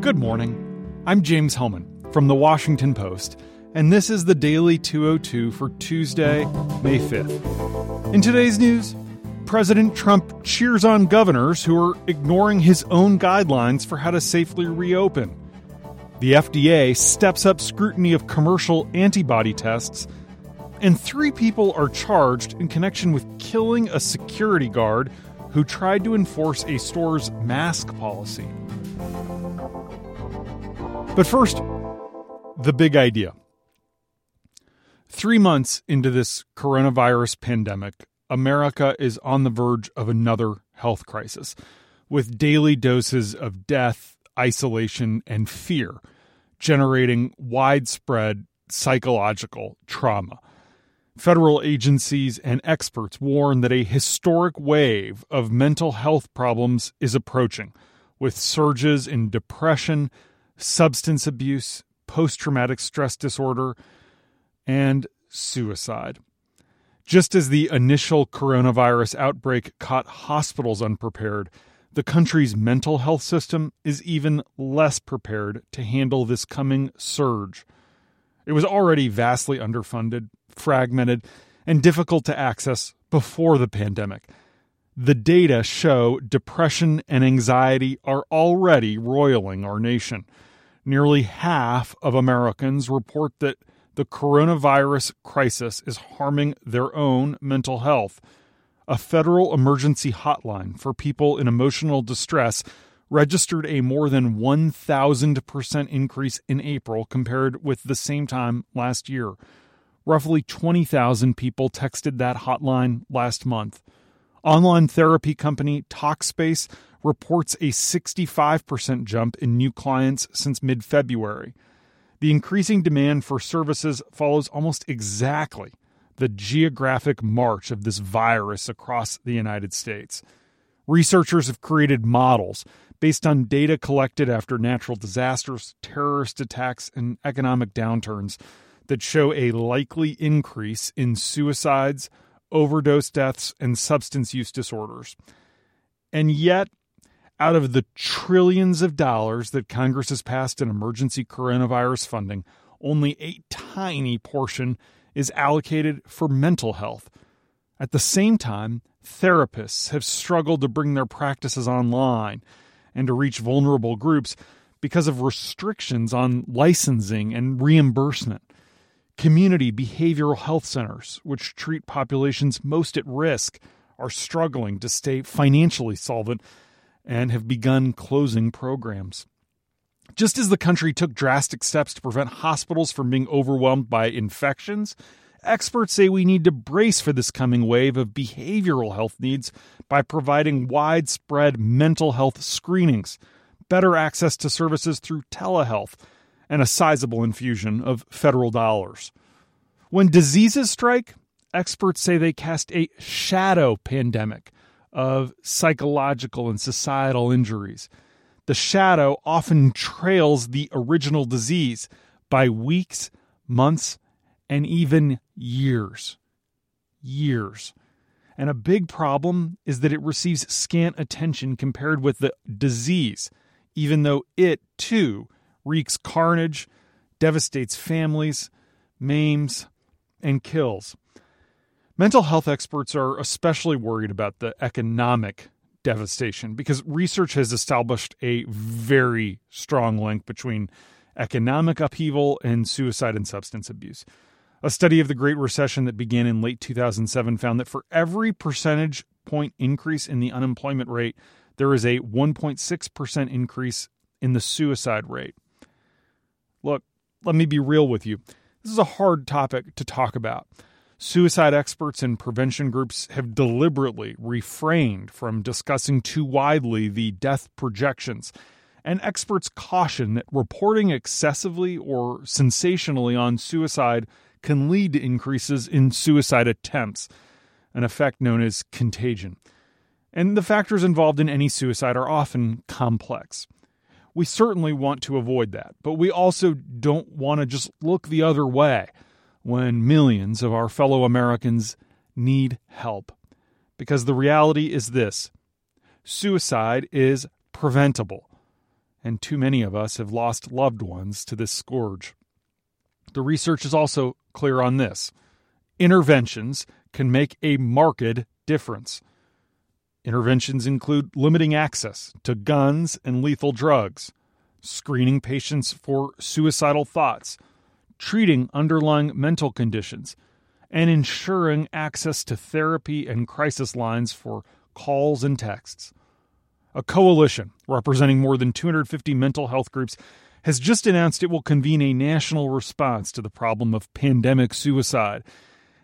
Good morning. I'm James Hohmann from The Washington Post, and this is the Daily 202 for Tuesday, May 5th. In today's news, President Trump cheers on governors who are ignoring his own guidelines for how to safely reopen. The FDA steps up scrutiny of commercial antibody tests, and three people are charged in connection with killing a security guard who tried to enforce a store's mask policy. But first, the big idea. Three months into this coronavirus pandemic, America is on the verge of another health crisis with daily doses of death, isolation, and fear, generating widespread psychological trauma. Federal agencies and experts warn that a historic wave of mental health problems is approaching, with surges in depression, substance abuse, post traumatic stress disorder, and suicide. Just as the initial coronavirus outbreak caught hospitals unprepared, the country's mental health system is even less prepared to handle this coming surge. It was already vastly underfunded, fragmented, and difficult to access before the pandemic. The data show depression and anxiety are already roiling our nation. Nearly half of Americans report that the coronavirus crisis is harming their own mental health. A federal emergency hotline for people in emotional distress registered a more than 1,000% increase in April compared with the same time last year. Roughly 20,000 people texted that hotline last month. Online therapy company Talkspace reports a 65% jump in new clients since mid February. The increasing demand for services follows almost exactly the geographic march of this virus across the United States. Researchers have created models based on data collected after natural disasters, terrorist attacks, and economic downturns that show a likely increase in suicides, overdose deaths, and substance use disorders. And yet, out of the trillions of dollars that Congress has passed in emergency coronavirus funding, only a tiny portion is allocated for mental health. At the same time, therapists have struggled to bring their practices online and to reach vulnerable groups because of restrictions on licensing and reimbursement. Community behavioral health centers, which treat populations most at risk, are struggling to stay financially solvent and have begun closing programs. Just as the country took drastic steps to prevent hospitals from being overwhelmed by infections, experts say we need to brace for this coming wave of behavioral health needs by providing widespread mental health screenings, better access to services through telehealth, and a sizable infusion of federal dollars. When diseases strike, experts say they cast a shadow pandemic of psychological and societal injuries. The shadow often trails the original disease by weeks, months, and even years. Years. And a big problem is that it receives scant attention compared with the disease, even though it, too, wreaks carnage, devastates families, maims, and kills. Mental health experts are especially worried about the economic devastation because research has established a very strong link between economic upheaval and suicide and substance abuse. A study of the Great Recession that began in late 2007 found that for every percentage point increase in the unemployment rate, there is a 1.6% increase in the suicide rate. Look, let me be real with you. This is a hard topic to talk about. Suicide experts and prevention groups have deliberately refrained from discussing too widely the death projections, and experts caution that reporting excessively or sensationally on suicide can lead to increases in suicide attempts, an effect known as contagion. And the factors involved in any suicide are often complex. We certainly want to avoid that, but we also don't want to just look the other way when millions of our fellow Americans need help. Because the reality is this suicide is preventable. and too many of us have lost loved ones to this scourge. The research is also clear on this interventions can make a marked difference. Interventions include limiting access to guns and lethal drugs, screening patients for suicidal thoughts, treating underlying mental conditions, and ensuring access to therapy and crisis lines for calls and texts. A coalition representing more than 250 mental health groups has just announced it will convene a national response to the problem of pandemic suicide,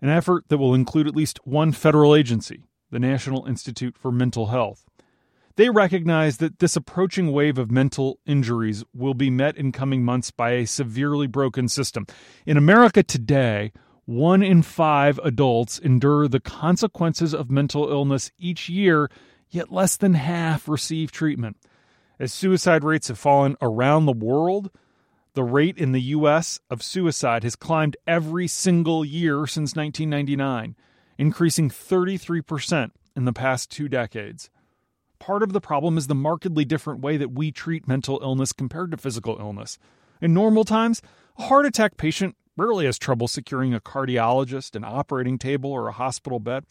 an effort that will include at least one federal agency, the National Institute for Mental Health. They recognize that this approaching wave of mental injuries will be met in coming months by a severely broken system. In America today, one in five adults endure the consequences of mental illness each year, yet less than half receive treatment. As suicide rates have fallen around the world, the rate in the U.S. of suicide has climbed every single year since 1999, increasing 33% in the past two decades. Part of the problem is the markedly different way that we treat mental illness compared to physical illness. In normal times, a heart attack patient rarely has trouble securing a cardiologist, an operating table, or a hospital bed.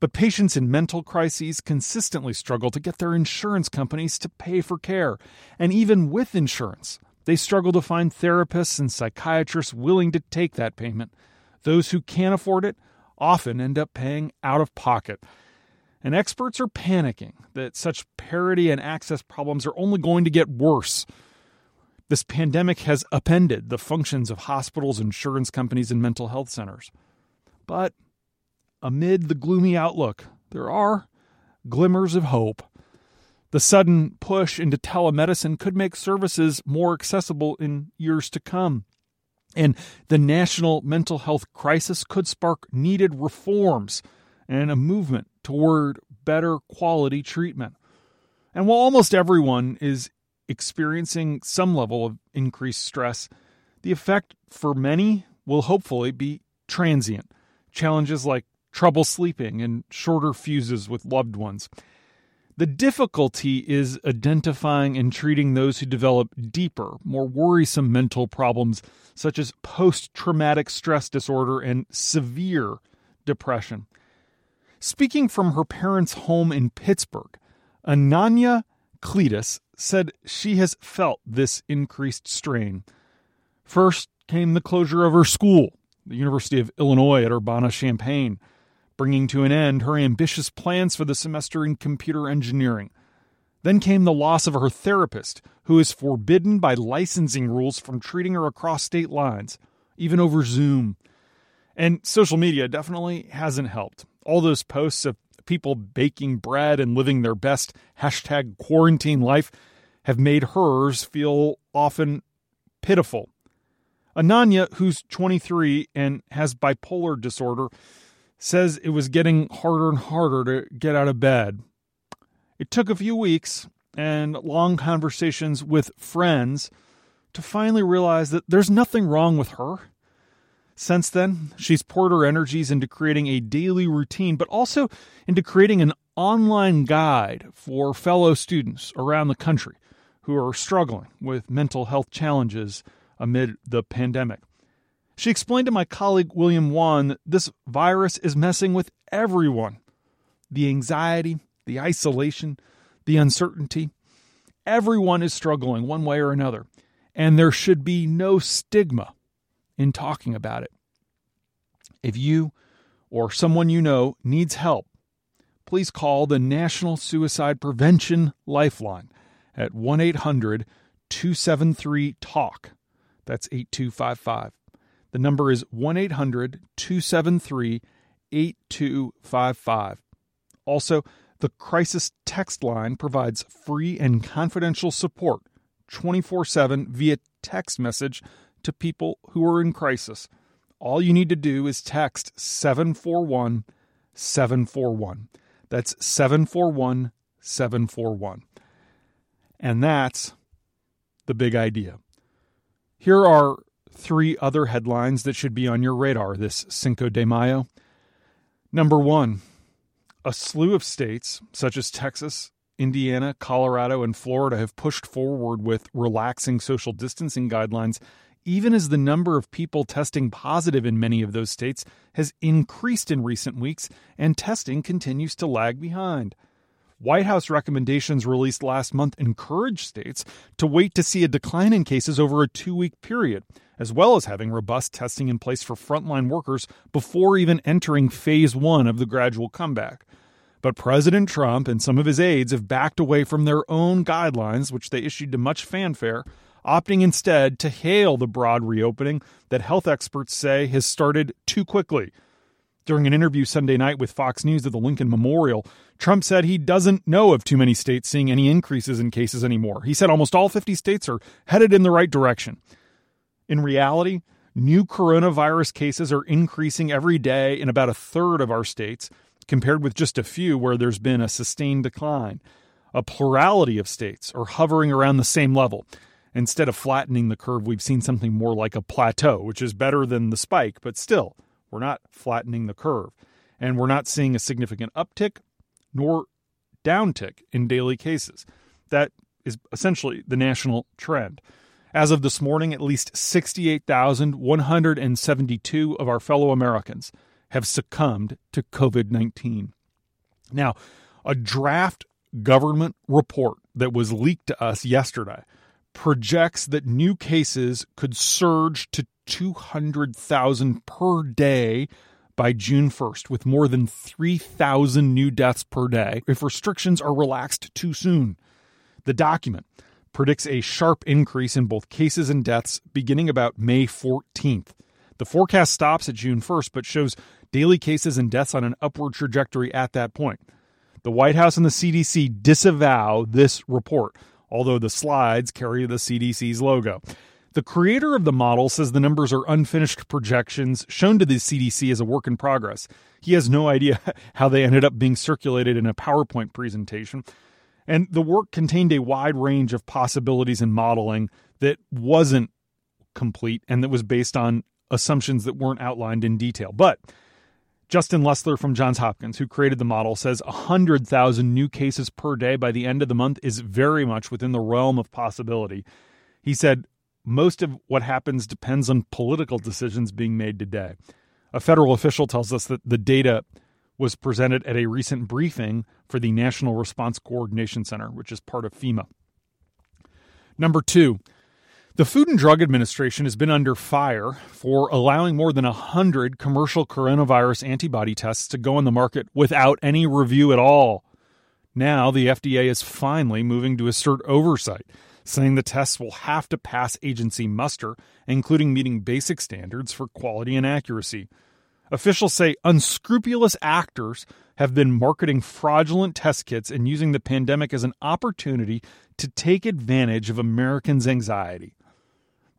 But patients in mental crises consistently struggle to get their insurance companies to pay for care. And even with insurance, they struggle to find therapists and psychiatrists willing to take that payment. Those who can't afford it often end up paying out of pocket. And experts are panicking that such parity and access problems are only going to get worse. This pandemic has upended the functions of hospitals, insurance companies, and mental health centers. But amid the gloomy outlook, there are glimmers of hope. The sudden push into telemedicine could make services more accessible in years to come. And the national mental health crisis could spark needed reforms and a movement toward better quality treatment. And while almost everyone is experiencing some level of increased stress, the effect for many will hopefully be transient. Challenges like trouble sleeping and shorter fuses with loved ones. The difficulty is identifying and treating those who develop deeper, more worrisome mental problems such as post traumatic stress disorder and severe depression. Speaking from her parents' home in Pittsburgh, Ananya Cletus said she has felt this increased strain. First came the closure of her school, the University of Illinois at Urbana Champaign, bringing to an end her ambitious plans for the semester in computer engineering. Then came the loss of her therapist, who is forbidden by licensing rules from treating her across state lines, even over Zoom. And social media definitely hasn't helped all those posts of people baking bread and living their best hashtag quarantine life have made hers feel often pitiful. Ananya, who's 23 and has bipolar disorder, says it was getting harder and harder to get out of bed. It took a few weeks and long conversations with friends to finally realize that there's nothing wrong with her. Since then, she's poured her energies into creating a daily routine, but also into creating an online guide for fellow students around the country who are struggling with mental health challenges amid the pandemic. She explained to my colleague William Wan this virus is messing with everyone. The anxiety, the isolation, the uncertainty. Everyone is struggling one way or another, and there should be no stigma in talking about it. If you or someone you know needs help, please call the National Suicide Prevention Lifeline at 1 800 273 TALK. That's 8255. The number is 1 800 273 8255. Also, the crisis text line provides free and confidential support 24 7 via text message to people who are in crisis. All you need to do is text 741 741. That's 741 741. And that's the big idea. Here are three other headlines that should be on your radar this Cinco de Mayo. Number one, a slew of states, such as Texas Indiana, Colorado, and Florida have pushed forward with relaxing social distancing guidelines, even as the number of people testing positive in many of those states has increased in recent weeks and testing continues to lag behind. White House recommendations released last month encourage states to wait to see a decline in cases over a two week period, as well as having robust testing in place for frontline workers before even entering phase one of the gradual comeback. But President Trump and some of his aides have backed away from their own guidelines, which they issued to much fanfare, opting instead to hail the broad reopening that health experts say has started too quickly. During an interview Sunday night with Fox News at the Lincoln Memorial, Trump said he doesn't know of too many states seeing any increases in cases anymore. He said almost all 50 states are headed in the right direction. In reality, new coronavirus cases are increasing every day in about a third of our states, compared with just a few where there's been a sustained decline. A plurality of states are hovering around the same level. Instead of flattening the curve, we've seen something more like a plateau, which is better than the spike, but still, we're not flattening the curve. And we're not seeing a significant uptick nor downtick in daily cases. That is essentially the national trend. As of this morning, at least 68,172 of our fellow Americans have succumbed to COVID 19. Now, a draft government report that was leaked to us yesterday projects that new cases could surge to 200,000 per day by June 1st, with more than 3,000 new deaths per day if restrictions are relaxed too soon. The document predicts a sharp increase in both cases and deaths beginning about May 14th. The forecast stops at June 1st, but shows daily cases and deaths on an upward trajectory at that point. The White House and the CDC disavow this report, although the slides carry the CDC's logo. The creator of the model says the numbers are unfinished projections shown to the CDC as a work in progress. He has no idea how they ended up being circulated in a PowerPoint presentation. And the work contained a wide range of possibilities and modeling that wasn't complete and that was based on assumptions that weren't outlined in detail. But Justin Lessler from Johns Hopkins, who created the model, says 100,000 new cases per day by the end of the month is very much within the realm of possibility. He said, most of what happens depends on political decisions being made today. A federal official tells us that the data was presented at a recent briefing for the National Response Coordination Center, which is part of FEMA. Number two, the Food and Drug Administration has been under fire for allowing more than 100 commercial coronavirus antibody tests to go on the market without any review at all. Now, the FDA is finally moving to assert oversight saying the tests will have to pass agency muster, including meeting basic standards for quality and accuracy. Officials say unscrupulous actors have been marketing fraudulent test kits and using the pandemic as an opportunity to take advantage of Americans' anxiety.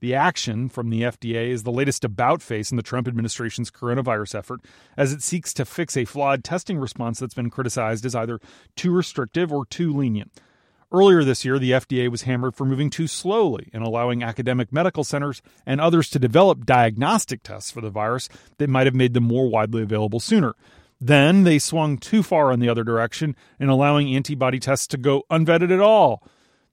The action from the FDA is the latest about face in the Trump administration's coronavirus effort as it seeks to fix a flawed testing response that's been criticized as either too restrictive or too lenient. Earlier this year, the FDA was hammered for moving too slowly in allowing academic medical centers and others to develop diagnostic tests for the virus that might have made them more widely available sooner. Then they swung too far in the other direction in allowing antibody tests to go unvetted at all.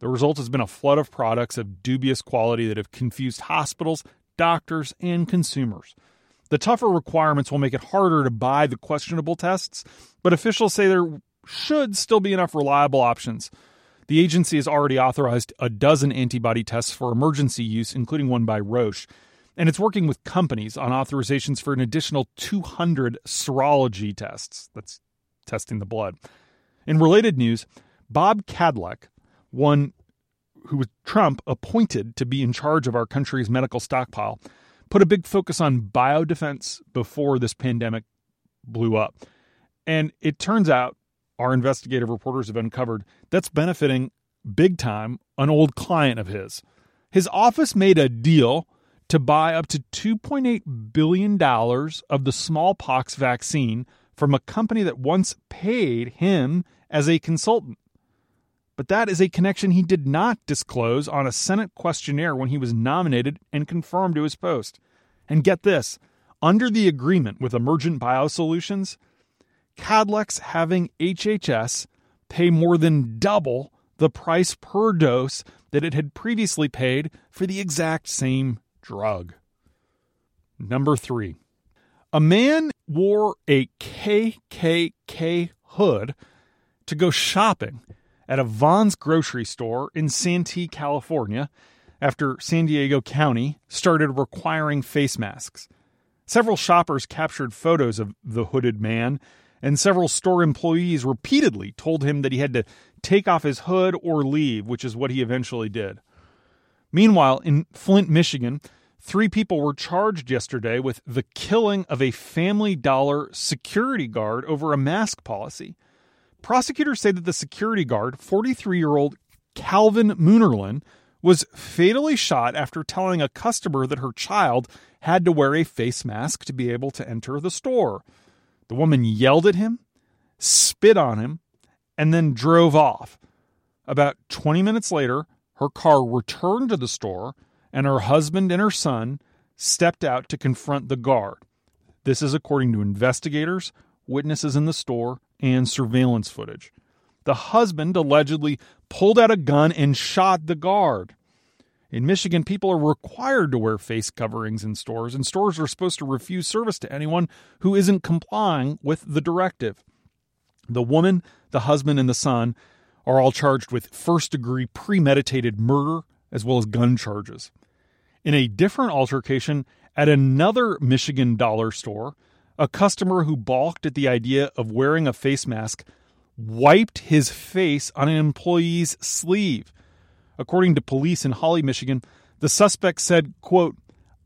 The result has been a flood of products of dubious quality that have confused hospitals, doctors, and consumers. The tougher requirements will make it harder to buy the questionable tests, but officials say there should still be enough reliable options the agency has already authorized a dozen antibody tests for emergency use, including one by Roche, and it's working with companies on authorizations for an additional 200 serology tests. That's testing the blood. In related news, Bob Kadlec, one who was Trump appointed to be in charge of our country's medical stockpile, put a big focus on biodefense before this pandemic blew up. And it turns out our investigative reporters have uncovered that's benefiting big time an old client of his. His office made a deal to buy up to $2.8 billion of the smallpox vaccine from a company that once paid him as a consultant. But that is a connection he did not disclose on a Senate questionnaire when he was nominated and confirmed to his post. And get this under the agreement with Emergent Biosolutions, Kadlec's having HHS pay more than double the price per dose that it had previously paid for the exact same drug. Number three, a man wore a KKK hood to go shopping at a Vons grocery store in Santee, California, after San Diego County started requiring face masks. Several shoppers captured photos of the hooded man, and several store employees repeatedly told him that he had to take off his hood or leave, which is what he eventually did. Meanwhile, in Flint, Michigan, three people were charged yesterday with the killing of a Family Dollar security guard over a mask policy. Prosecutors say that the security guard, 43 year old Calvin Munerlyn, was fatally shot after telling a customer that her child had to wear a face mask to be able to enter the store. The woman yelled at him, spit on him, and then drove off. About 20 minutes later, her car returned to the store, and her husband and her son stepped out to confront the guard. This is according to investigators, witnesses in the store, and surveillance footage. The husband allegedly pulled out a gun and shot the guard. In Michigan, people are required to wear face coverings in stores, and stores are supposed to refuse service to anyone who isn't complying with the directive. The woman, the husband, and the son are all charged with first degree premeditated murder as well as gun charges. In a different altercation at another Michigan dollar store, a customer who balked at the idea of wearing a face mask wiped his face on an employee's sleeve. According to police in Holly, Michigan, the suspect said, quote,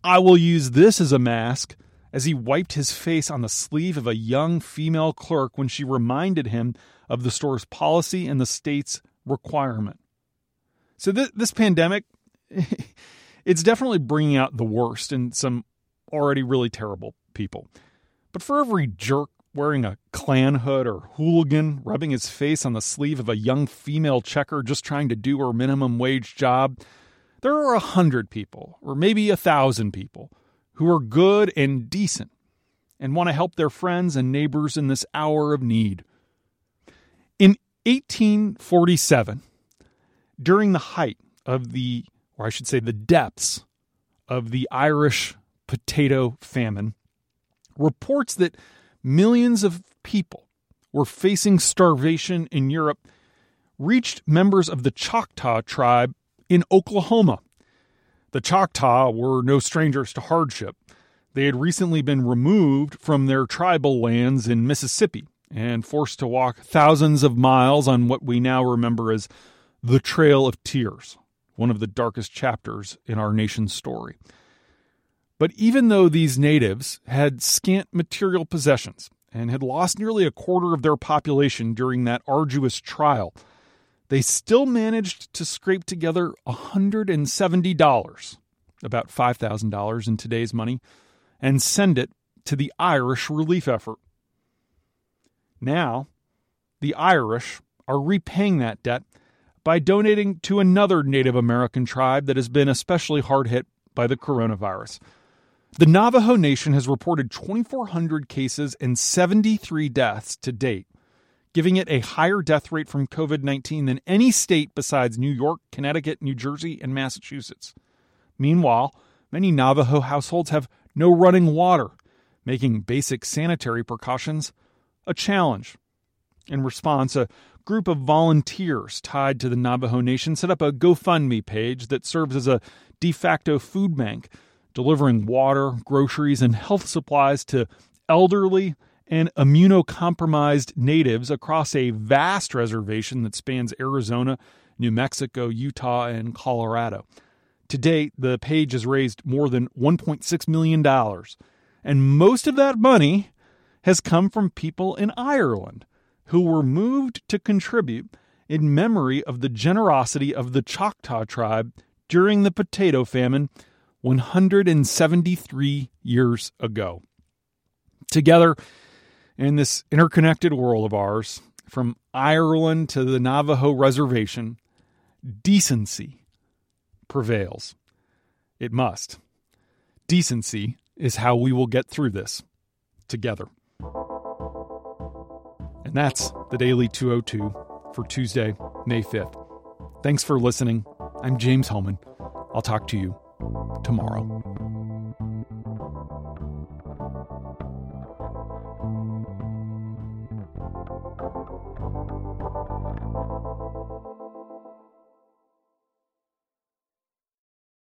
I will use this as a mask as he wiped his face on the sleeve of a young female clerk when she reminded him of the store's policy and the state's requirement. So th- this pandemic, it's definitely bringing out the worst in some already really terrible people. But for every jerk wearing a Klan hood or hooligan rubbing his face on the sleeve of a young female checker just trying to do her minimum wage job, there are a hundred people, or maybe a thousand people, who are good and decent and want to help their friends and neighbors in this hour of need. In 1847, during the height of the, or I should say, the depths of the Irish potato famine, reports that millions of people were facing starvation in Europe reached members of the Choctaw tribe in Oklahoma. The Choctaw were no strangers to hardship. They had recently been removed from their tribal lands in Mississippi and forced to walk thousands of miles on what we now remember as the Trail of Tears, one of the darkest chapters in our nation's story. But even though these natives had scant material possessions and had lost nearly a quarter of their population during that arduous trial, they still managed to scrape together $170, about $5,000 in today's money, and send it to the Irish relief effort. Now, the Irish are repaying that debt by donating to another Native American tribe that has been especially hard hit by the coronavirus. The Navajo Nation has reported 2,400 cases and 73 deaths to date, giving it a higher death rate from COVID 19 than any state besides New York, Connecticut, New Jersey, and Massachusetts. Meanwhile, many Navajo households have no running water, making basic sanitary precautions a challenge. In response, a group of volunteers tied to the Navajo Nation set up a GoFundMe page that serves as a de facto food bank delivering water, groceries, and health supplies to elderly and immunocompromised natives across a vast reservation that spans Arizona, New Mexico, Utah, and Colorado. To date, the page has raised more than $1.6 million, and most of that money has come from people in Ireland who were moved to contribute in memory of the generosity of the Choctaw tribe during the potato famine 173 years ago. Together, in this interconnected world of ours, from Ireland to the Navajo reservation, decency prevails. It must. Decency is how we will get through this together. And that's the Daily 202 for Tuesday, May 5th. Thanks for listening. I'm James Hohmann. I'll talk to you tomorrow.